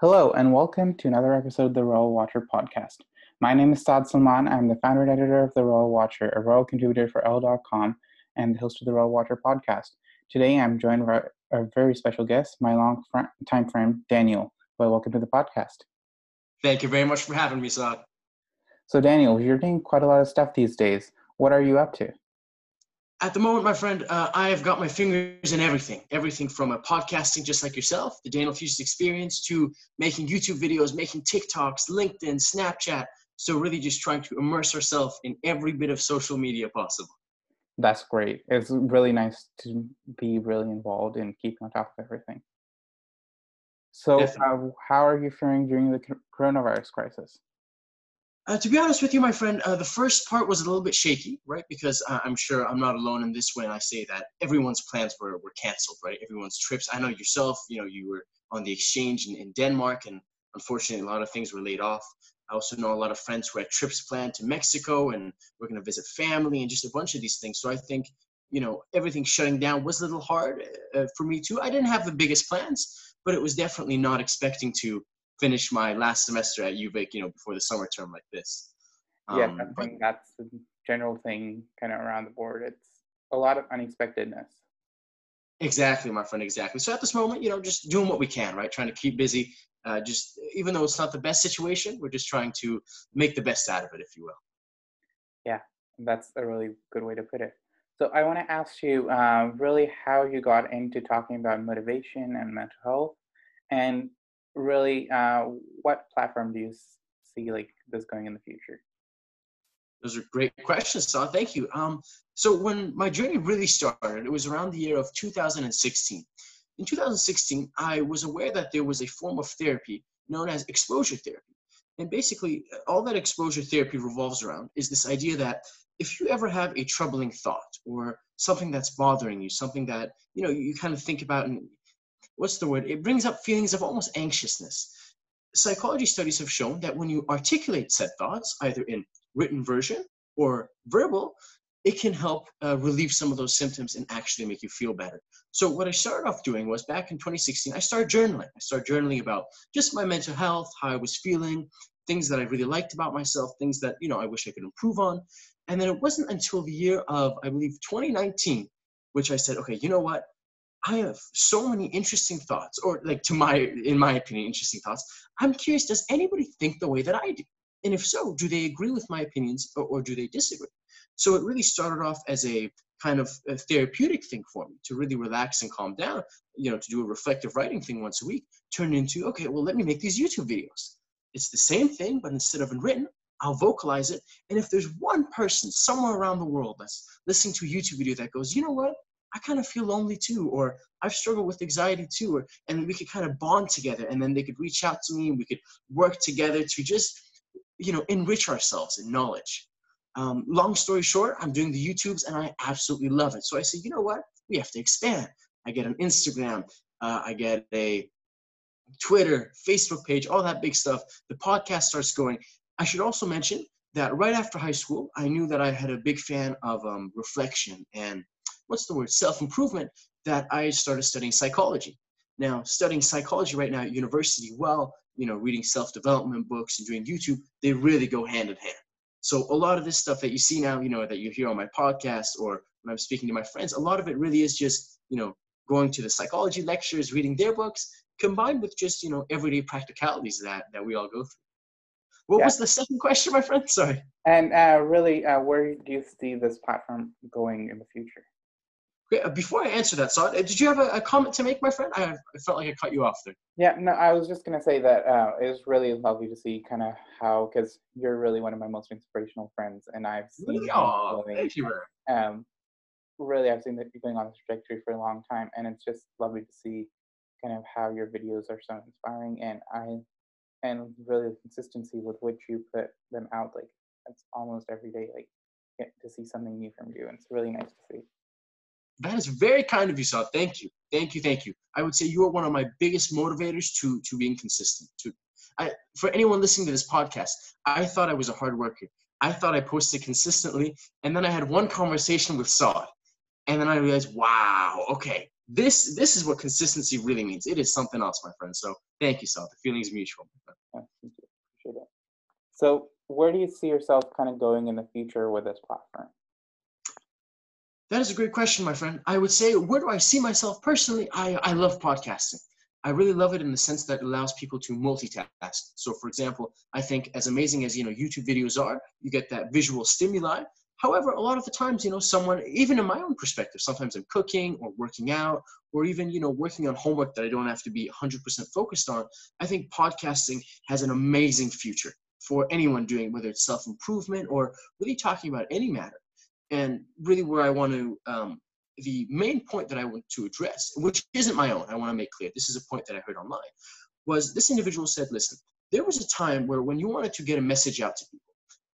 Hello, and welcome to another episode of the Royal Watcher podcast. My name is Saad Salman. I'm the founder and editor of the Royal Watcher, a royal contributor for Elle.com, and the host of the Royal Watcher podcast. Today, I'm joined by a very special guest, my long fr- time friend, Danial. Well, welcome to the podcast. Thank you very much for having me, Saad. So, Danial, you're doing quite a lot of stuff these days. What are you up to? At the moment, my friend, uh, I have got my fingers in everything. Everything from a podcasting, just like yourself, the Danial Teaches experience, to making YouTube videos, making TikToks, LinkedIn, Snapchat. So really just trying to immerse ourselves in every bit of social media possible. That's great. It's really nice to be really involved in keeping on top of everything. So, uh, how are you faring during the coronavirus crisis? Uh, to be honest with you, my friend, uh, the first part was a little bit shaky, right? Because uh, I'm sure I'm not alone in this when I say that everyone's plans were, were canceled, right? Everyone's trips. I know yourself, you know, you were on the exchange in, in Denmark, and unfortunately, a lot of things were laid off. I also know a lot of friends who had trips planned to Mexico and we're going to visit family and just a bunch of these things. So I think, you know, everything shutting down was a little hard uh, for me too. I didn't have the biggest plans, but it was definitely not expecting to finish my last semester at UVic, you know, before the summer term like this. Um, yeah, I think that's the general thing kind of around the board. It's a lot of unexpectedness. Exactly, my friend. Exactly. So at this moment, you know, just doing what we can, right? Trying to keep busy. Uh, just even though it's not the best situation, we're just trying to make the best out of it, if you will. Yeah, that's a really good way to put it. So I want to ask you uh, really how you got into talking about motivation and mental health, and really, uh, what platform do you see like this going in the future? Those are great questions, Saad. Thank you. Um, so when my journey really started, it was around the year of 2016. In 2016, I was aware that there was a form of therapy known as exposure therapy. And basically, all that exposure therapy revolves around is this idea that if you ever have a troubling thought or something that's bothering you, something that you know you kind of think about and what's the word? It brings up feelings of almost anxiousness. Psychology studies have shown that when you articulate said thoughts, either in written version or verbal, it can help uh, relieve some of those symptoms and actually make you feel better. So what I started off doing was back in 2016, I started journaling. I started journaling about just my mental health, how I was feeling, things that I really liked about myself, things that, you know, I wish I could improve on. And then it wasn't until the year of, I believe, 2019, which I said, okay, you know what? I have so many interesting thoughts, or like to my, in my opinion, interesting thoughts. I'm curious, does anybody think the way that I do? And if so, do they agree with my opinions or, or do they disagree? So it really started off as a kind of a therapeutic thing for me to really relax and calm down, you know, to do a reflective writing thing once a week, turned into, okay, well, let me make these YouTube videos. It's the same thing, but instead of in written, I'll vocalize it. And if there's one person somewhere around the world that's listening to a YouTube video that goes, you know what, I kind of feel lonely too, or I've struggled with anxiety too, or, and we could kind of bond together and then they could reach out to me and we could work together to just, you know, enrich ourselves in knowledge. Um, long story short, I'm doing the YouTubes and I absolutely love it. So I said, you know what? We have to expand. I get an Instagram, uh, I get a Twitter, Facebook page, all that big stuff. The podcast starts going. I should also mention that right after high school, I knew that I had a big fan of um, reflection and what's the word, self improvement, that I started studying psychology. Now, studying psychology right now at university, well, you know, reading self development books and doing YouTube, they really go hand in hand. So a lot of this stuff that you see now, you know, that you hear on my podcast or when I'm speaking to my friends, a lot of it really is just, you know, going to the psychology lectures, reading their books, combined with just, you know, everyday practicalities that that we all go through. What yeah. was the second question, my friend? Sorry. And uh, really, uh, where do you see this platform going in the future? Okay, uh, before I answer that, so uh, did you have a, a, comment to make, my friend? I, I, felt like I cut you off there. Yeah, no, I was just gonna say that uh, it was really lovely to see kind of how, because you're really one of my most inspirational friends, and I've seen really? Going, thank you. Um, really, I've seen that you're going on this trajectory for a long time, and it's just lovely to see kind of how your videos are so inspiring, and I, and really the consistency with which you put them out, like it's almost every day, like get to see something new from you, and it's really nice to see. That is very kind of you, Saad. Thank you. Thank you. Thank you. I would say you are one of my biggest motivators to to being consistent. To I, for anyone listening to this podcast, I thought I was a hard worker. I thought I posted consistently, and then I had one conversation with Saad, and then I realized, wow, okay, this this is what consistency really means. It is something else, my friend. So thank you, Saad. The feeling is mutual. Yeah, thank you. Appreciate it. So where do you see yourself kind of going in the future with this platform? That is a great question, my friend. I would say, where do I see myself personally? I, I love podcasting. I really love it in the sense that it allows people to multitask. So, for example, I think as amazing as you know YouTube videos are, you get that visual stimuli. However, a lot of the times, you know, someone, even in my own perspective, sometimes I'm cooking or working out or even, you know, working on homework that I don't have to be 100% focused on. I think podcasting has an amazing future for anyone doing, whether it's self improvement or really talking about any matter. And really, where I want to, um, the main point that I want to address, which isn't my own, I want to make clear, this is a point that I heard online, was this individual said, listen, there was a time where when you wanted to get a message out to people,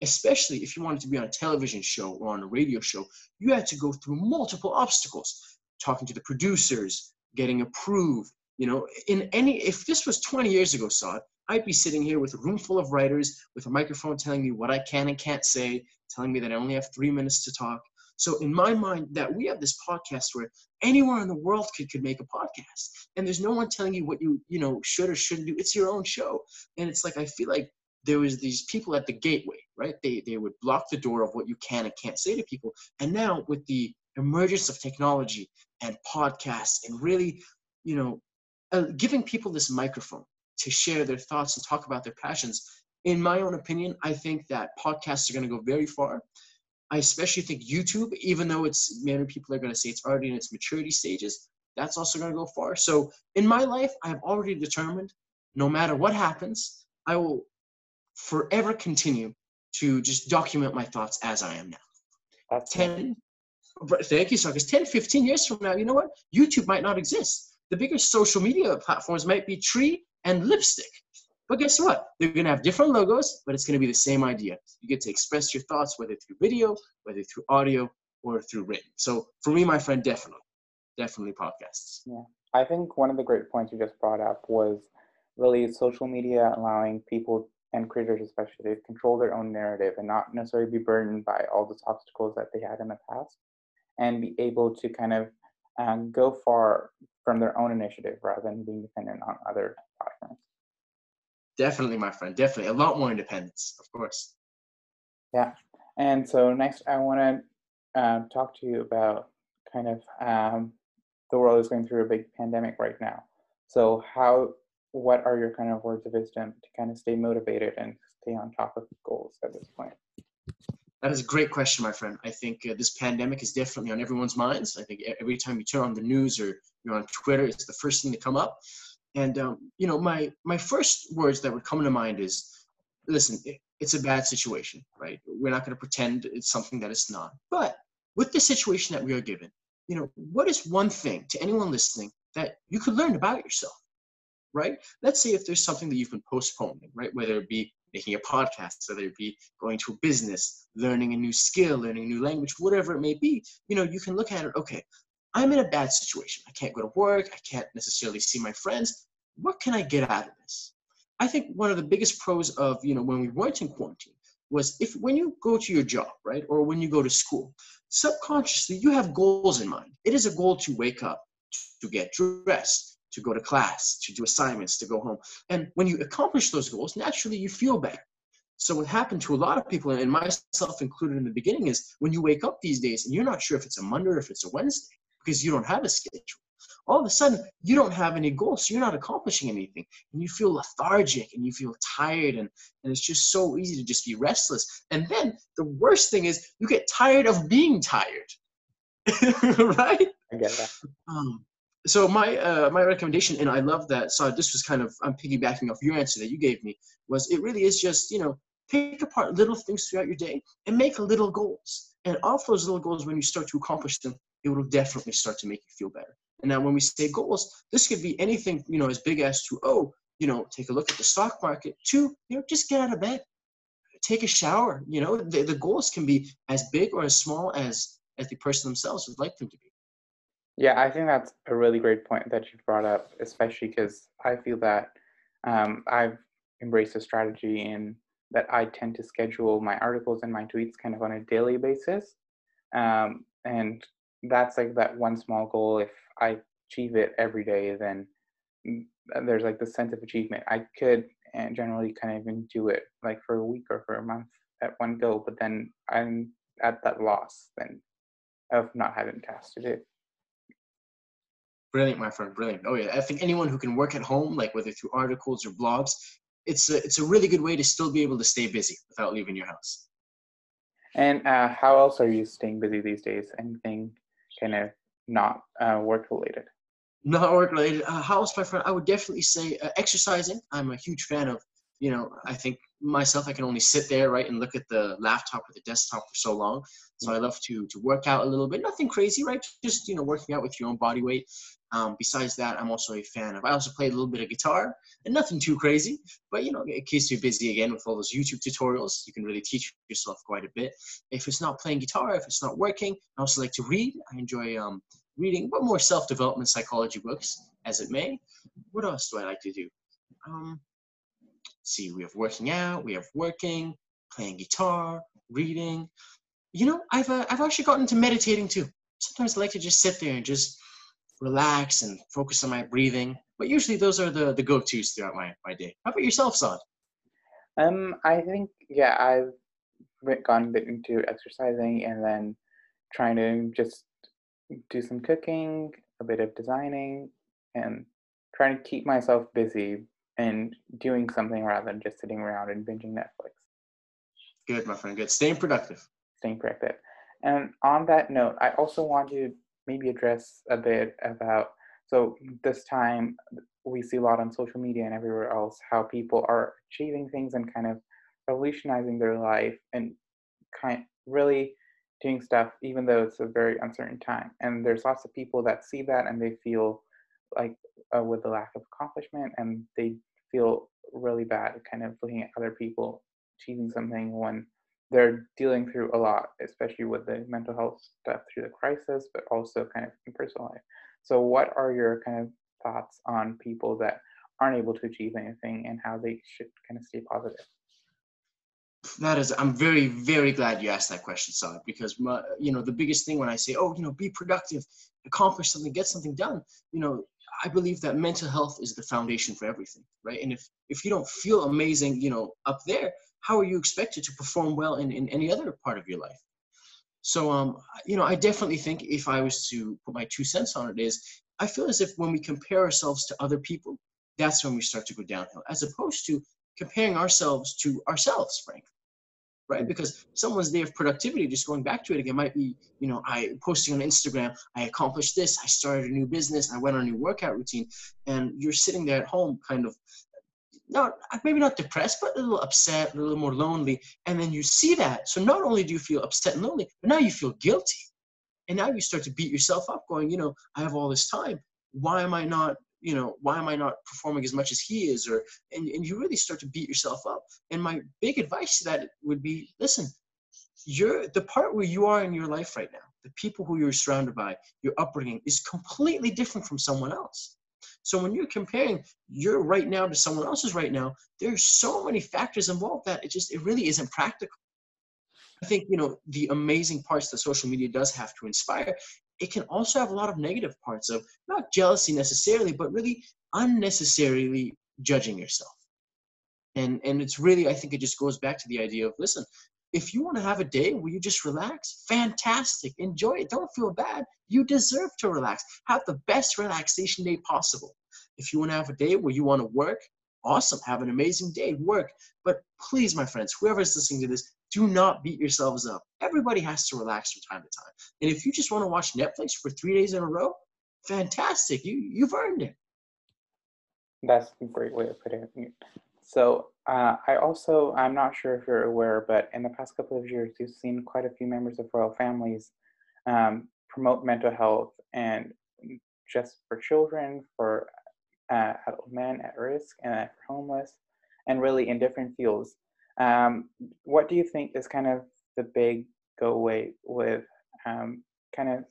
especially if you wanted to be on a television show or on a radio show, you had to go through multiple obstacles, talking to the producers, getting approved. You know, in any, if this was 20 years ago, Saad, I'd be sitting here with a room full of writers with a microphone telling me what I can and can't say, telling me that I only have three minutes to talk. So in my mind, that we have this podcast where anywhere in the world could, could make a podcast. And there's no one telling you what you, you know, should or shouldn't do. It's your own show. And it's like I feel like there was these people at the gateway, right? They they would block the door of what you can and can't say to people. And now with the emergence of technology and podcasts and really, you know, uh, giving people this microphone to share their thoughts and talk about their passions. In my own opinion, I think that podcasts are going to go very far. I especially think YouTube, even though it's many people are going to say it's already in its maturity stages, that's also going to go far. So in my life, I have already determined no matter what happens, I will forever continue to just document my thoughts as I am now. That's 10, thank you, Sarkis. 10, 15 years from now, you know what? YouTube might not exist. The biggest social media platforms might be Tree and Lipstick. But guess what? They're to have different logos, but it's to be the same idea. You get to express your thoughts, whether through video, whether through audio, or through written. So for me, my friend, definitely, definitely podcasts. Yeah. I think one of the great points you just brought up was really social media allowing people and creators especially to control their own narrative and not necessarily be burdened by all those obstacles that they had in the past and be able to kind of um, go far from their own initiative rather than being dependent on other Definitely, my friend. Definitely. A lot more independence, of course. Yeah. And so next, I want to um, talk to you about kind of um, the world is going through a big pandemic right now. So how what are your kind of words of wisdom to kind of stay motivated and stay on top of goals at this point? That is a great question, my friend. I think uh, this pandemic is definitely on everyone's minds. I think every time you turn on the news or you're on Twitter, it's the first thing to come up. And um, you know, my my first words that would come to mind is, listen, it, it's a bad situation, right? We're not going to pretend it's something that it's not. But with the situation that we are given, you know, what is one thing to anyone listening that you could learn about yourself? right? Let's say if there's something that you've been postponing, right? Whether it be making a podcast, whether it be going to a business, learning a new skill, learning a new language, whatever it may be, you know, you can look at it, okay, I'm in a bad situation. I can't go to work. I can't necessarily see my friends. What can I get out of this? I think one of the biggest pros of, you know, when we weren't in quarantine was if when you go to your job, right, or when you go to school, subconsciously you have goals in mind. It is a goal to wake up, to get dressed, to go to class, to do assignments, to go home. And when you accomplish those goals, naturally you feel better. So what happened to a lot of people, and myself included in the beginning, is when you wake up these days and you're not sure if it's a Monday or if it's a Wednesday because you don't have a schedule. All of a sudden, you don't have any goals, so you're not accomplishing anything, and you feel lethargic and you feel tired, and, and it's just so easy to just be restless. And then the worst thing is you get tired of being tired, right? I get that. Um, so my uh, my recommendation, and I love that. So this was kind of I'm piggybacking off your answer that you gave me. Was it really is just you know pick apart little things throughout your day and make little goals. And off those little goals, when you start to accomplish them, it will definitely start to make you feel better. And now when we say goals, this could be anything you know as big as to oh you know take a look at the stock market to you know just get out of bed, take a shower. You know the, the goals can be as big or as small as as the person themselves would like them to be. Yeah, I think that's a really great point that you brought up, especially because I feel that um, I've embraced a strategy in that I tend to schedule my articles and my tweets kind of on a daily basis. Um, and that's like that one small goal. If I achieve it every day, then mm, there's like the sense of achievement. I could and generally kind of even do it like for a week or for a month at one go, but then I'm at that loss then of not having tasks it. Brilliant, my friend. Brilliant. Oh yeah, I think anyone who can work at home, like whether through articles or blogs, it's a it's a really good way to still be able to stay busy without leaving your house. And uh, how else are you staying busy these days? Anything kind of not uh, work related? Not work related. Uh, how else, my friend? I would definitely say uh, exercising. I'm a huge fan of. You know, I think myself, I can only sit there, right, and look at the laptop or the desktop for so long. So I love to to work out a little bit. Nothing crazy, right? Just you know, working out with your own body weight. Um, besides that, I'm also a fan of. I also play a little bit of guitar, and nothing too crazy, but you know, it keeps you busy again with all those YouTube tutorials. You can really teach yourself quite a bit. If it's not playing guitar, if it's not working, I also like to read. I enjoy um, reading, but more self-development psychology books, as it may. What else do I like to do? Um, see, we have working out, we have working, playing guitar, reading. You know, I've uh, I've actually gotten to meditating too. Sometimes I like to just sit there and just relax and focus on my breathing. But usually those are the, the go-tos throughout my, my day. How about yourself, Saad? Um, I think, yeah, I've gone a bit into exercising and then trying to just do some cooking, a bit of designing, and trying to keep myself busy and doing something rather than just sitting around and binging Netflix. Good, my friend. Good. Staying productive. Staying productive. And on that note, I also want to maybe address a bit about so this time we see a lot on social media and everywhere else how people are achieving things and kind of revolutionizing their life and kind really doing stuff even though it's a very uncertain time. And there's lots of people that see that and they feel like uh, with the lack of accomplishment and they feel really bad kind of looking at other people achieving something when they're dealing through a lot, especially with the mental health stuff through the crisis, but also kind of in personal life. So, what are your kind of thoughts on people that aren't able to achieve anything and how they should kind of stay positive? That is, I'm very, very glad you asked that question, Saad, because my, you know the biggest thing when I say, oh, you know, be productive, accomplish something, get something done, you know, I believe that mental health is the foundation for everything, right? And if if you don't feel amazing, you know, up there, how are you expected to perform well in, in any other part of your life? So, um, you know, I definitely think if I was to put my two cents on it is, I feel as if when we compare ourselves to other people, that's when we start to go downhill, as opposed to comparing ourselves to ourselves, frankly. Right? Because someone's day of productivity, just going back to it again, might be, you know, I posting on Instagram, I accomplished this, I started a new business, I went on a new workout routine, and you're sitting there at home kind of not maybe not depressed, but a little upset, a little more lonely. And then you see that. So not only do you feel upset and lonely, but now you feel guilty. And now you start to beat yourself up, going, you know, I have all this time. Why am I not, you know, why am I not performing as much as he is? Or and, and you really start to beat yourself up. And my big advice to that would be listen, you're the part where you are in your life right now, the people who you're surrounded by, your upbringing is completely different from someone else. So when you're comparing your right now to someone else's right now, there's so many factors involved that it just it really isn't practical. I think you know the amazing parts that social media does have to inspire. It can also have a lot of negative parts of not jealousy necessarily, but really unnecessarily judging yourself. And and it's really I think it just goes back to the idea of listen, if you want to have a day where you just relax, fantastic. Enjoy it. Don't feel bad. You deserve to relax. Have the best relaxation day possible. If you want to have a day where you want to work, awesome. Have an amazing day. Work. But please, my friends, whoever's listening to this, do not beat yourselves up. Everybody has to relax from time to time. And if you just want to watch Netflix for three days in a row, fantastic. You you've earned it. That's a great way of putting it. So uh, I also, I'm not sure if you're aware, but in the past couple of years, you've seen quite a few members of royal families um, promote mental health and just for children, for uh, adult men at risk, and for homeless, and really in different fields. Um, what do you think is kind of the big go away with um, kind of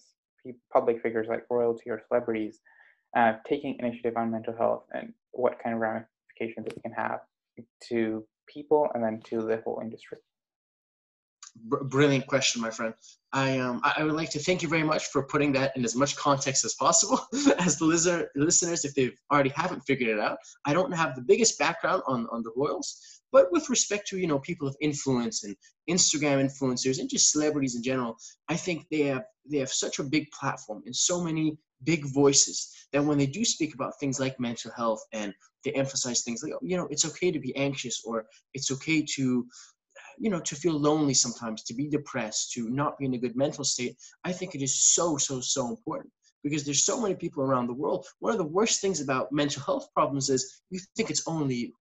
public figures like royalty or celebrities uh, taking initiative on mental health and what kind of ramifications it can have? To people and then to the whole industry? brilliant question, my friend. I um I would like to thank you very much for putting that in as much context as possible. as the listener, listeners, if they already haven't figured it out, I don't have the biggest background on on the royals, but with respect to you know people of influence and Instagram influencers and just celebrities in general, I think they have they have such a big platform and so many big voices that when they do speak about things like mental health and they emphasize things like oh, you know it's okay to be anxious or it's okay to you know to feel lonely sometimes to be depressed to not be in a good mental state. I think it is so so so important because there's so many people around the world. One of the worst things about mental health problems is you think it's only you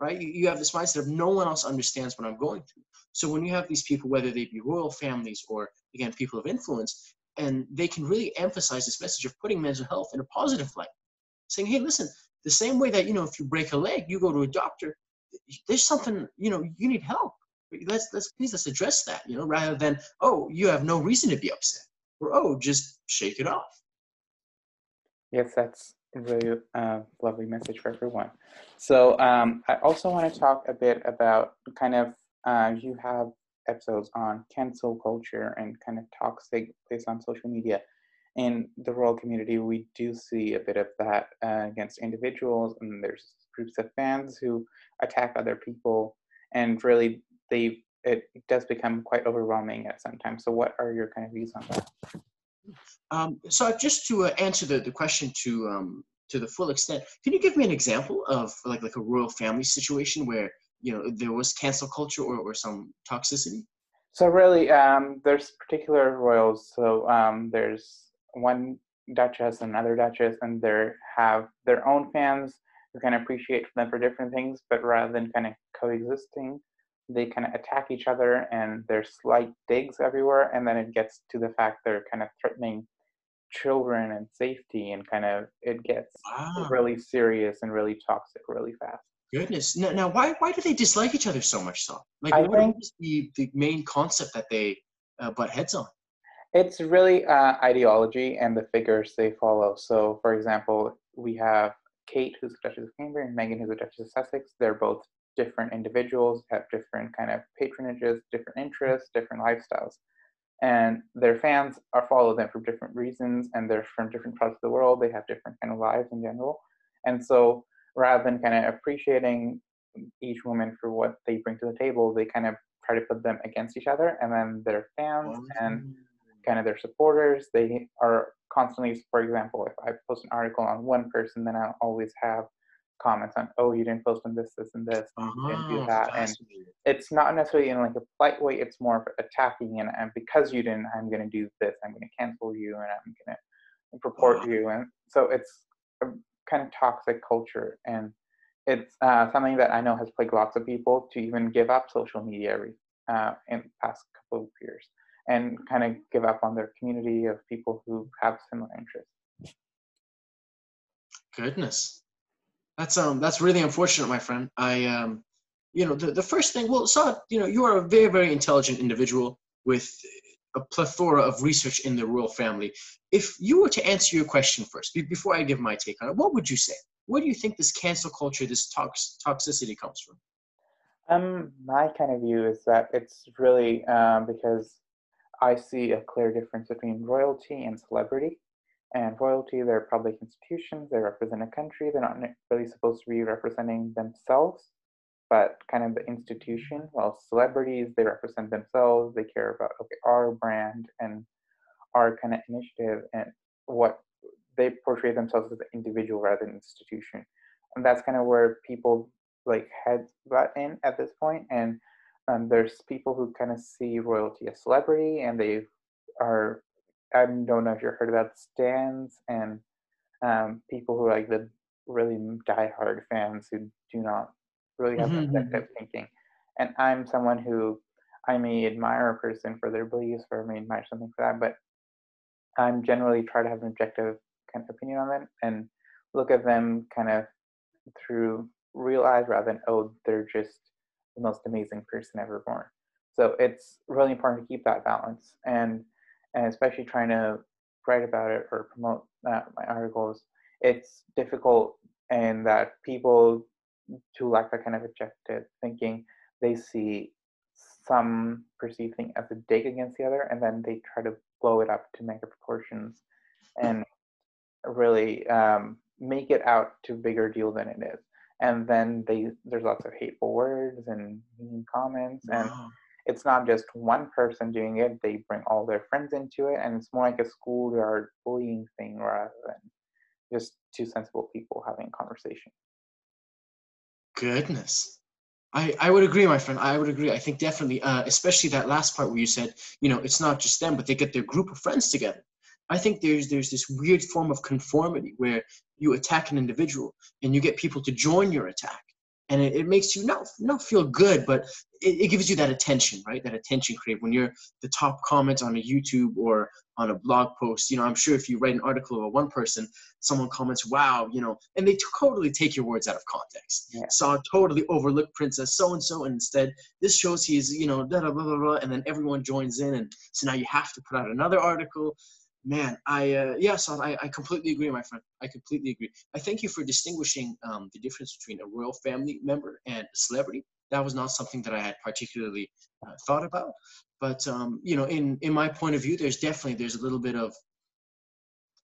right? You, have this mindset of no one else understands what i'm going through. So when you have these people whether they be royal families or again people of influence and they can really emphasize this message of putting mental health in a positive light saying hey listen the same way that you know if you break a leg you go to a doctor there's something you know you need help. Let's let's please let's address that you know rather than oh you have no reason to be upset or oh just shake it off. Yes that's a really uh, lovely message for everyone. So um, i also want to talk a bit about kind of uh, you have episodes on cancel culture and kind of toxic place on social media in the royal community we do see a bit of that uh, against individuals and there's groups of fans who attack other people and really they it does become quite overwhelming at some sometimes. So, what are your kind of views on that? Um, so, just to uh, answer the, the question to um, to the full extent, can you give me an example of like like a royal family situation where you know there was cancel culture or, or some toxicity? So, really, um, there's particular royals. So, um, there's one duchess and another duchess, and they have their own fans who can appreciate them for different things, but rather than kind of coexisting they kind of attack each other and there's slight digs everywhere and then it gets to the fact they're kind of threatening children and safety and kind of it gets wow. really serious and really toxic really fast. Goodness. Now, now why why do they dislike each other so much so like I what think, is the, the main concept that they uh, butt heads on it's really uh, ideology and the figures they follow so for example we have kate who's the duchess of cambridge and meghan who's the duchess of sussex they're both different individuals have different kind of patronages, different interests, different lifestyles. And their fans are follow them for different reasons and they're from different parts of the world. They have different kind of lives in general. And so rather than kind of appreciating each woman for what they bring to the table, they kind of try to put them against each other. And then their fans and kind of their supporters, they are constantly, for example, if I post an article on one person, then I'll always have comments on, oh, you didn't post on this, this, and this, and uh-huh, you didn't do that. And it's not necessarily in like a polite way, it's more of attacking, and, and because you didn't, I'm going to do this, I'm going to cancel you, and I'm going to report uh-huh. you. And so it's a kind of toxic culture. And it's uh, something that I know has plagued lots of people to even give up social media every, uh, in the past couple of years and kind of give up on their community of people who have similar interests. Goodness. That's um that's really unfortunate, my friend. I um you know the, the first thing well so you know you are a very very intelligent individual with a plethora of research in the royal family. If you were to answer your question first, before I give my take on it, what would you say? Where do you think this cancel culture, this tox- toxicity comes from? Um, my kind of view is that it's really um, because I see a clear difference between royalty and celebrity and royalty, they're public institutions, they represent a country, they're not really supposed to be representing themselves, but kind of the institution. While celebrities, they represent themselves, they care about okay, our brand and our kind of initiative and what they portray themselves as an individual rather than institution. And that's kind of where people like head that in at this point. And um, there's people who kind of see royalty as celebrity and they are I don't know if you've heard about stans and um, people who are like the really die-hard fans who do not really have mm-hmm. objective thinking. And I'm someone who I may admire a person for their beliefs or may admire something for that, but I'm generally try to have an objective kind of opinion on them and look at them kind of through real eyes rather than oh they're just the most amazing person ever born. So it's really important to keep that balance and and especially trying to write about it or promote my articles, it's difficult and that people who lack that kind of objective thinking, they see some perceived thing as a dig against the other, and then they try to blow it up to mega proportions, and really um, make it out to bigger deal than it is. And then they there's lots of hateful words and mean comments, and Wow. it's not just one person doing it. They bring all their friends into it, and it's more like a schoolyard bullying thing rather than just two sensible people having a conversation. Goodness. I, I would agree, my friend. I would agree. I think definitely, uh, especially that last part where you said, you know, it's not just them, but they get their group of friends together. I think there's there's this weird form of conformity where you attack an individual and you get people to join your attack, and it, it makes you not not feel good, but it, it gives you that attention, right? That attention crave when you're the top comment on a YouTube or on a blog post. You know, I'm sure if you write an article about one person, someone comments, "Wow," you know, and they totally take your words out of context. Yeah. Saad totally overlooked Princess so and so, and instead this shows he's you know blah, blah blah blah blah, and then everyone joins in, and so now you have to put out another article. Man, I uh, yeah, so I, I completely agree, my friend. I completely agree. I thank you for distinguishing um, the difference between a royal family member and a celebrity. That was not something that I had particularly uh, thought about, but um, you know, in in my point of view, there's definitely there's a little bit of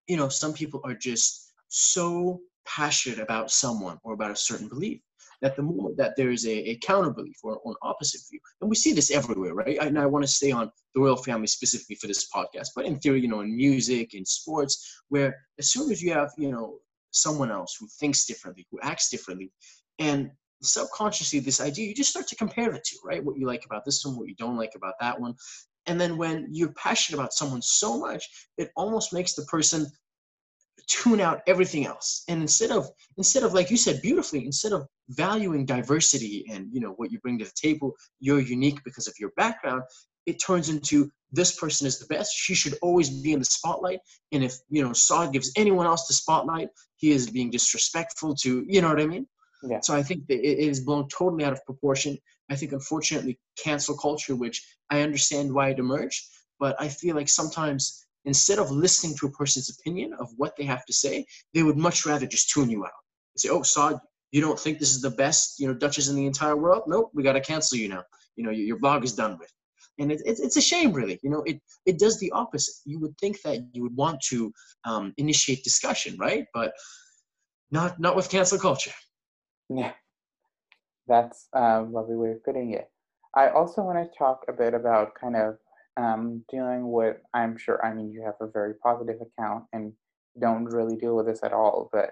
you know, some people are just so passionate about someone or about a certain belief that the moment that there is a, a counter belief or, or an opposite view, and we see this everywhere, right? And I want to stay on the royal family specifically for this podcast, but in theory, you know, in music, in sports, where as soon as you have, you know, someone else who thinks differently, who acts differently, and subconsciously this idea, you just start to compare the two, right? What you like about this one, what you don't like about that one. And then when you're passionate about someone so much, it almost makes the person tune out everything else. And instead of instead of like you said beautifully instead of valuing diversity and you know what you bring to the table you're unique because of your background it turns into this person is the best. She should always be in the spotlight. And if you know saad gives anyone else the spotlight he is being disrespectful to you know what i mean? Yeah. so i think it is blown totally out of proportion. I think unfortunately cancel culture which i understand why it emerged but i feel like sometimes instead of listening to a person's opinion of what they have to say, they would much rather just tune you out. Say, oh, Saad, you don't think this is the best, you know, Duchess in the entire world? Nope, we got to cancel you now. You know, your, blog is done with. And it, it, it's a shame, really. You know, it, it does the opposite. You would think that you would want to um, initiate discussion, right? But not not with cancel culture. Yeah, that's a lovely way of putting it. I also want to talk a bit about kind of um, dealing with, I'm sure, I mean, you have a very positive account and don't really deal with this at all, but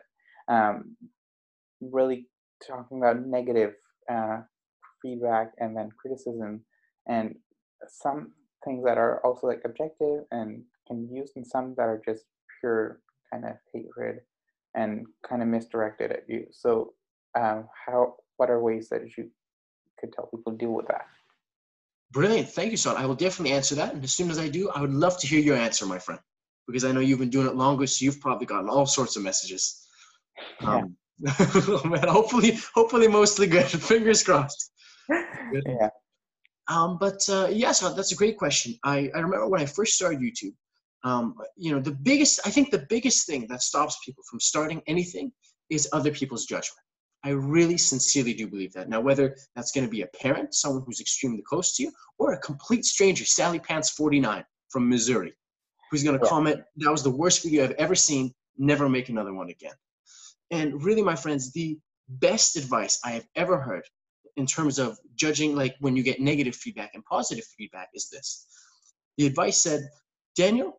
um, really talking about negative uh, feedback and then criticism and some things that are also like objective and can be used and some that are just pure kind of hatred and kind of misdirected at you. So um, how what are ways that you could tell people deal with that? Brilliant. Thank you, Saad. I will definitely answer that. And as soon as I do, I would love to hear your answer, my friend, because I know you've been doing it longer, so you've probably gotten all sorts of messages. Yeah. Um, man, hopefully, hopefully mostly good. Fingers crossed. Good. Yeah. Um, but uh, yeah, so that's a great question. I, I remember when I first started YouTube, um, you know, the biggest, I think the biggest thing that stops people from starting anything is other people's judgment. I really sincerely do believe that. Now, whether that's going to be a parent, someone who's extremely close to you, or a complete stranger, Sally Pants 49 from Missouri, who's going to Yeah. comment, that was the worst video I've ever seen, never make another one again. And really, my friends, the best advice I have ever heard in terms of judging, like when you get negative feedback and positive feedback, is this. The advice said, Danial,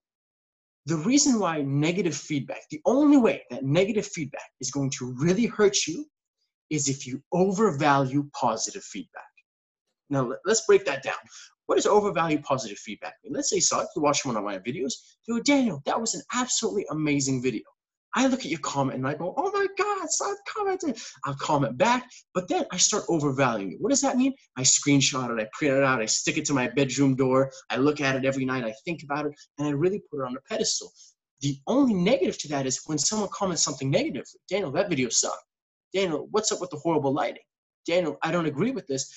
the reason why negative feedback, the only way that negative feedback is going to really hurt you is if you overvalue positive feedback. Now, let- let's break that down. What does overvalue positive feedback mean? Let's say, Saad, you watch one of my videos, you go, Danial, that was an absolutely amazing video. I look at your comment and I go, oh my God, Saad commented. I'll comment back, but then I start overvaluing it. What does that mean? I screenshot it, I print it out, I stick it to my bedroom door, I look at it every night, I think about it, and I really put it on a pedestal. The only negative to that is when someone comments something negative. Danial, that video sucked. Danial, what's up with the horrible lighting? Danial, I don't agree with this.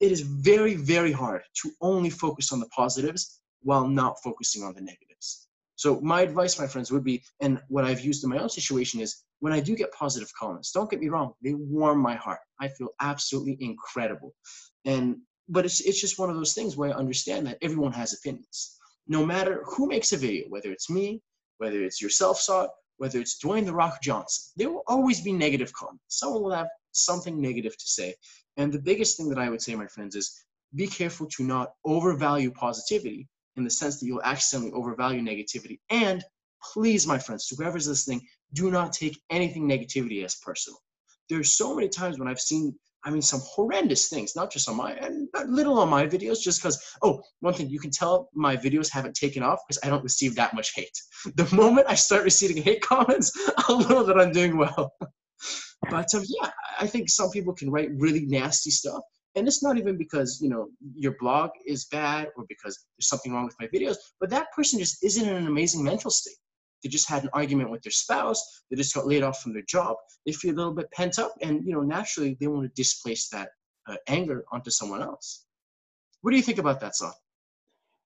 It is very, very hard to only focus on the positives while not focusing on the negatives. So my advice, my friends, would be, and what I've used in my own situation is when I do get positive comments, don't get me wrong, they warm my heart. I feel absolutely incredible. And but it's it's just one of those things where I understand that everyone has opinions. No matter who makes a video, whether it's me, whether it's yourself, Saad, whether it's Dwayne the Rock Johnson, there will always be negative comments. Someone will have something negative to say. And the biggest thing that I would say, my friends, is be careful to not overvalue positivity in the sense that you'll accidentally overvalue negativity. And please, my friends, to whoever's listening, do not take anything negativity as personal. There's so many times when I've seen, I mean, some horrendous things, not just on my, and little on my videos, just because, oh, one thing, you can tell my videos haven't taken off because I don't receive that much hate. The moment I start receiving hate comments, I'll know that I'm doing well. but um, yeah, I think some people can write really nasty stuff and it's not even because you know your blog is bad or because there's something wrong with my videos but that person just isn't in an amazing mental state they just had an argument with their spouse they just got laid off from their job they feel a little bit pent up and you know naturally they want to displace that uh, anger onto someone else. What do you think about that song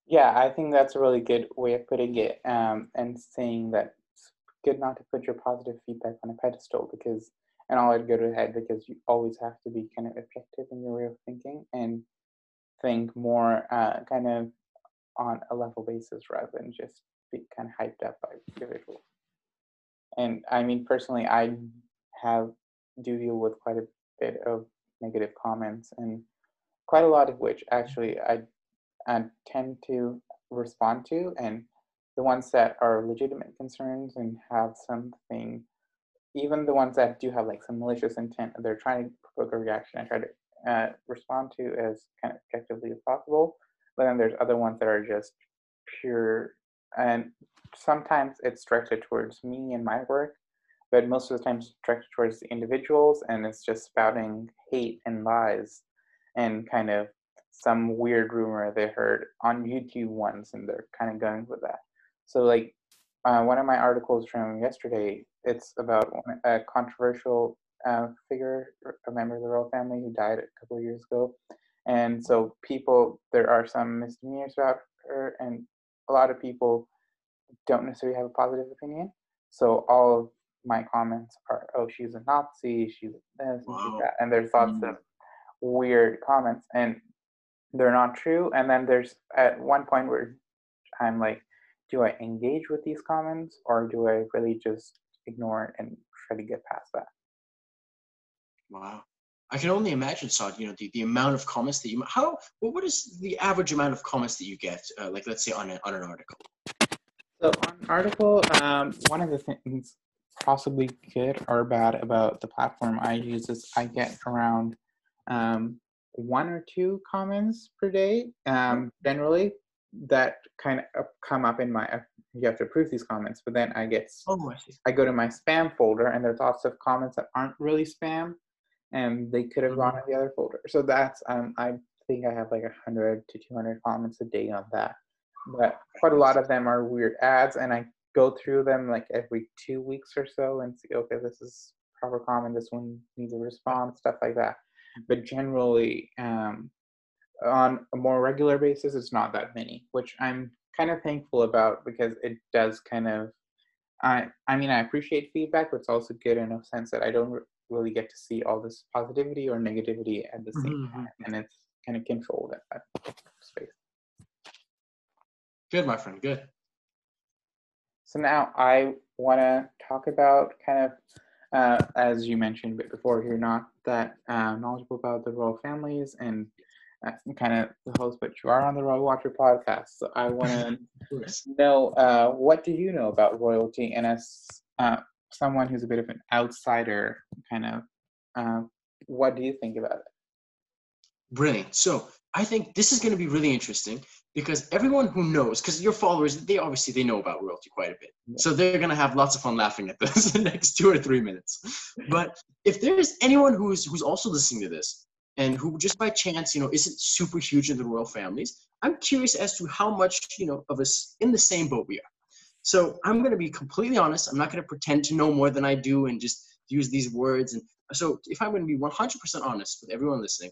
yeah i think that's a really good way of putting it um, and saying that it's good not to put your positive feedback on a pedestal because and would go to head because you always have to be kind of objective in your way of thinking and think more uh, kind of on a level basis rather than just be kind of hyped up by individuals. And I mean, personally, I have do deal with quite a bit of negative comments, and quite a lot of which actually I, I tend to respond to, and the ones that are legitimate concerns and have something even the ones that do have like some malicious intent, they're trying to provoke a reaction. I try to uh, respond to as kind of effectively as possible. But then there's other ones that are just pure, and sometimes it's directed towards me and my work, but most of the time it's directed towards the individuals, and it's just spouting hate and lies, and kind of some weird rumor they heard on YouTube once, and they're kind of going with that. So like uh, one of my articles from yesterday, it's about a controversial uh, figure, a member of the royal family who died a couple of years ago. And so people, there are some misdemeanors about her, and a lot of people don't necessarily have a positive opinion. So all of my comments are, oh, she's a Nazi, she's this, wow. and she's that. And there's lots mm. of weird comments, and they're not true. And then there's at one point where I'm like, do I engage with these comments or do I really just ignore it and try to get past that? Wow. I can only imagine, Saad, you know, the, the amount of comments that you, how, well, what is the average amount of comments that you get, uh, like let's say on, a, on an article? So on an article, um, one of the things possibly good or bad about the platform I use is I get around um, one or two comments per day, um, generally, that kind of come up in my you have to approve these comments but then i get oh, I, I go to my spam folder and there's lots of comments that aren't really spam and they could have mm-hmm. gone in the other folder so that's um i think i have like 100 to 200 comments a day on that but quite a lot of them are weird ads and i go through them like every two weeks or so and see okay this is proper comment this one needs a response stuff like that but generally um on a more regular basis, it's not that many, which I'm kind of thankful about because it does kind of. I I mean I appreciate feedback, but it's also good in a sense that I don't really get to see all this positivity or negativity at the same mm-hmm. time, and it's kind of controlled at that space. Good, my friend. Good. So now I want to talk about kind of, uh, as you mentioned before, you're not that uh, knowledgeable about the royal families and I'm kind of the host, but you are on the Royal Watcher podcast. So I want to know uh, what do you know about royalty, and as uh, someone who's a bit of an outsider, kind of, uh, what do you think about it? Brilliant. So I think this is going to be really interesting because everyone who knows, because your followers, they obviously they know about royalty quite a bit, yeah. so they're going to have lots of fun laughing at this the next two or three minutes. But if there's anyone who's who's also listening to this and who just by chance, you know, isn't super huge in the royal families, I'm curious as to how much, you know, of us in the same boat we are. So I'm going to be completely honest. I'm not going to pretend to know more than I do and just use these words. And so if I'm going to be 100% honest with everyone listening,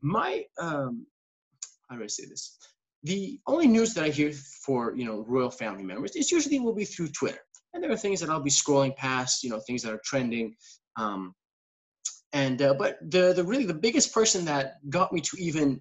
my, um, how do I say this? The only news that I hear for, you know, royal family members is usually will be through Twitter. And there are things that I'll be scrolling past, you know, things that are trending. Um, and uh, but the the really the biggest person that got me to even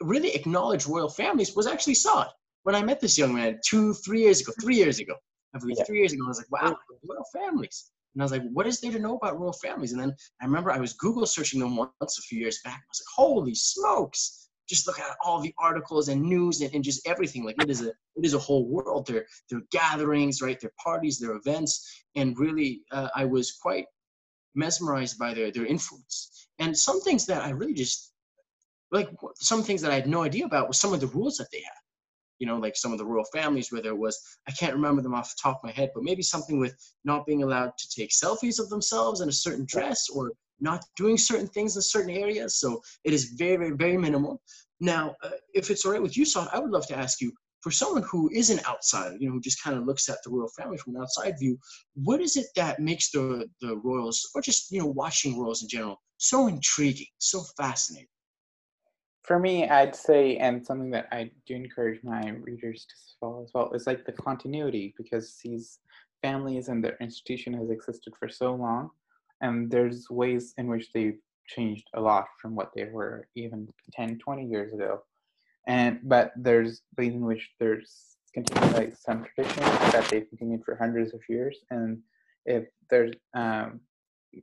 really acknowledge royal families was actually Saad. When I met this young man two, three years ago, three years ago, I believe yeah. three years ago, I was like, wow, royal families. And I was like, what is there to know about royal families? And then I remember I was Google searching them once a few years back. I was like, holy smokes. Just look at all the articles and news and, and just everything. Like it is a it is a whole world. Their there gatherings, right? Their parties, their events, and really uh, I was quite mesmerized by their their influence. And some things that I really just like some things that I had no idea about was some of the rules that they had you know, like some of the royal families, where there was, I can't remember them off the top of my head, but maybe something with not being allowed to take selfies of themselves in a certain dress or not doing certain things in certain areas. So it is very, very, very minimal. Now, uh, if it's all right with you, Saad, I would love to ask you, for someone who is an outsider, you know, who just kind of looks at the royal family from an outside view, what is it that makes the the royals, or just you know, watching royals in general, so intriguing, so fascinating? For me, I'd say, and something that I do encourage my readers to follow as well, is like the continuity because these families and their institution has existed for so long, and there's ways in which they've changed a lot from what they were even 10, 20 years ago. And but there's ways in which there's continued like some traditions that they've continued for hundreds of years, and if there's um,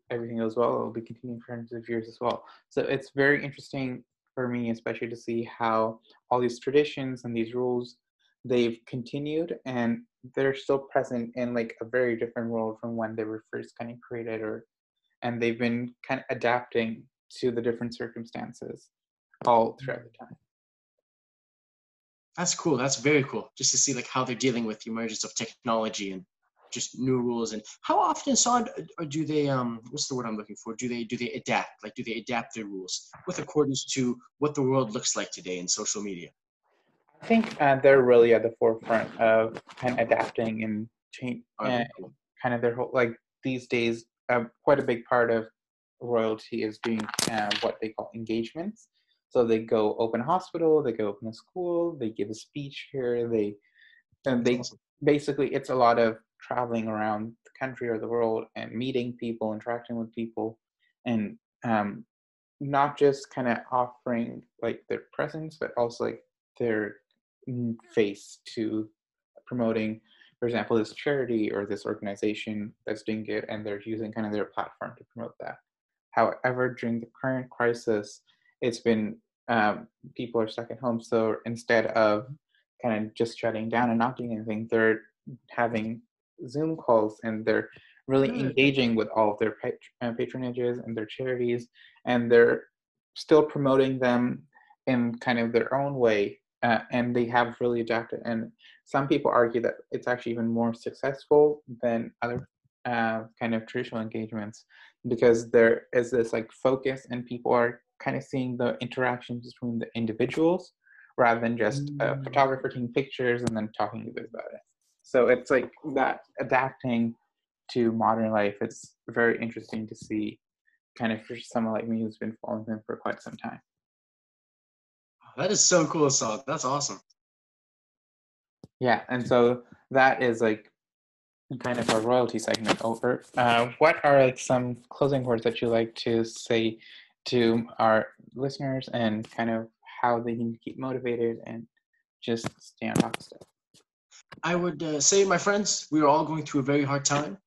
everything goes well, it'll be continuing for hundreds of years as well. So it's very interesting for me, especially to see how all these traditions and these rules they've continued and they're still present in like a very different world from when they were first kind of created or and they've been kind of adapting to the different circumstances all throughout the time. That's cool. That's very cool. Just to see like how they're dealing with the emergence of technology and just new rules and how often Saad or do they um what's the word I'm looking for? Do they do they adapt? Like do they adapt their rules with accordance to what the world looks like today in social media? I think uh, they're really at the forefront of kind of adapting and change uh, kind of their whole like these days uh, quite a big part of royalty is doing uh, what they call engagements. So they go open a hospital they go open a school they give a speech here they and they awesome. basically it's a lot of traveling around the country or the world and meeting people, interacting with people, and um, not just kind of offering like their presence, but also like their face to promoting, for example, this charity or this organization that's doing good, and they're using kind of their platform to promote that. However, during the current crisis, it's been um, people are stuck at home, so instead of kind of just shutting down and not doing anything, they're having Zoom calls and they're really Good. engaging with all of their uh, patronages and their charities, and they're still promoting them in kind of their own way. Uh, and they have really adapted. And some people argue that it's actually even more successful than other uh, kind of traditional engagements because there is this like focus, and people are kind of seeing the interactions between the individuals rather than just a mm. photographer taking pictures and then talking a bit about it. So it's like that adapting to modern life. It's very interesting to see, kind of for someone like me who's been following him for quite some time. That is so cool, Saad. That's awesome. Yeah, and so that is like kind of a royalty segment over. Uh, what are like some closing words that you like to say to our listeners and kind of how they can keep motivated and just stay on top of stuff? I would uh, say, my friends, we are all going through a very hard time.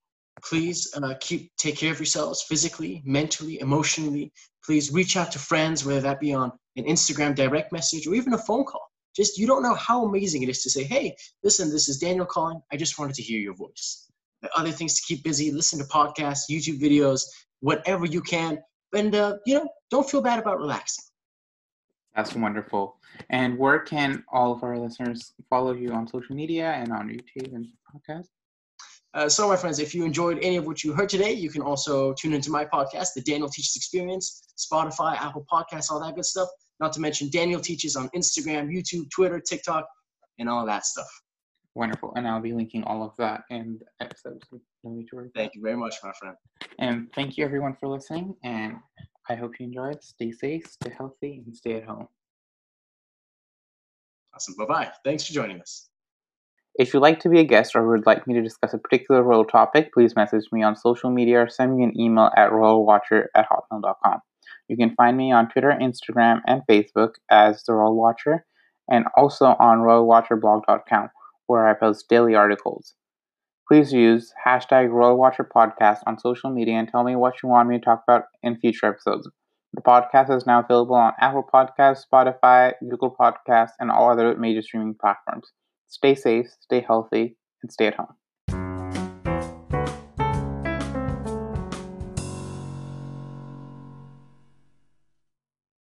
Please uh, keep take care of yourselves physically, mentally, emotionally. Please reach out to friends, whether that be on an Instagram direct message or even a phone call. Just you don't know how amazing it is to say, "Hey, listen, this is Danial calling. I just wanted to hear your voice." Other things to keep busy: listen to podcasts, YouTube videos, whatever you can, and uh, you know, don't feel bad about relaxing. That's wonderful. And where can all of our listeners follow you on social media and on YouTube and podcast? Uh, so, my friends, if you enjoyed any of what you heard today, you can also tune into my podcast, The Danial Teaches Experience, Spotify, Apple Podcasts, all that good stuff. Not to mention Danial Teaches on Instagram, YouTube, Twitter, TikTok, and all that stuff. Wonderful. And I'll be linking all of that in the episode. So no need to. Thank you very much, my friend. And thank you, everyone, for listening. And I hope you enjoyed. Stay safe, stay healthy, and stay at home. Awesome. Bye bye. Thanks for joining us. If you'd like to be a guest or would like me to discuss a particular royal topic, please message me on social media or send me an email at royalwatcher at hotmail.com. You can find me on Twitter, Instagram, and Facebook as The Royal Watcher, and also on royalwatcherblog.com, where I post daily articles. Please use hashtag Royal Watcher Podcast on social media and tell me what you want me to talk about in future episodes. The podcast is now available on Apple Podcasts, Spotify, Google Podcasts, and all other major streaming platforms. Stay safe, stay healthy, and stay at home.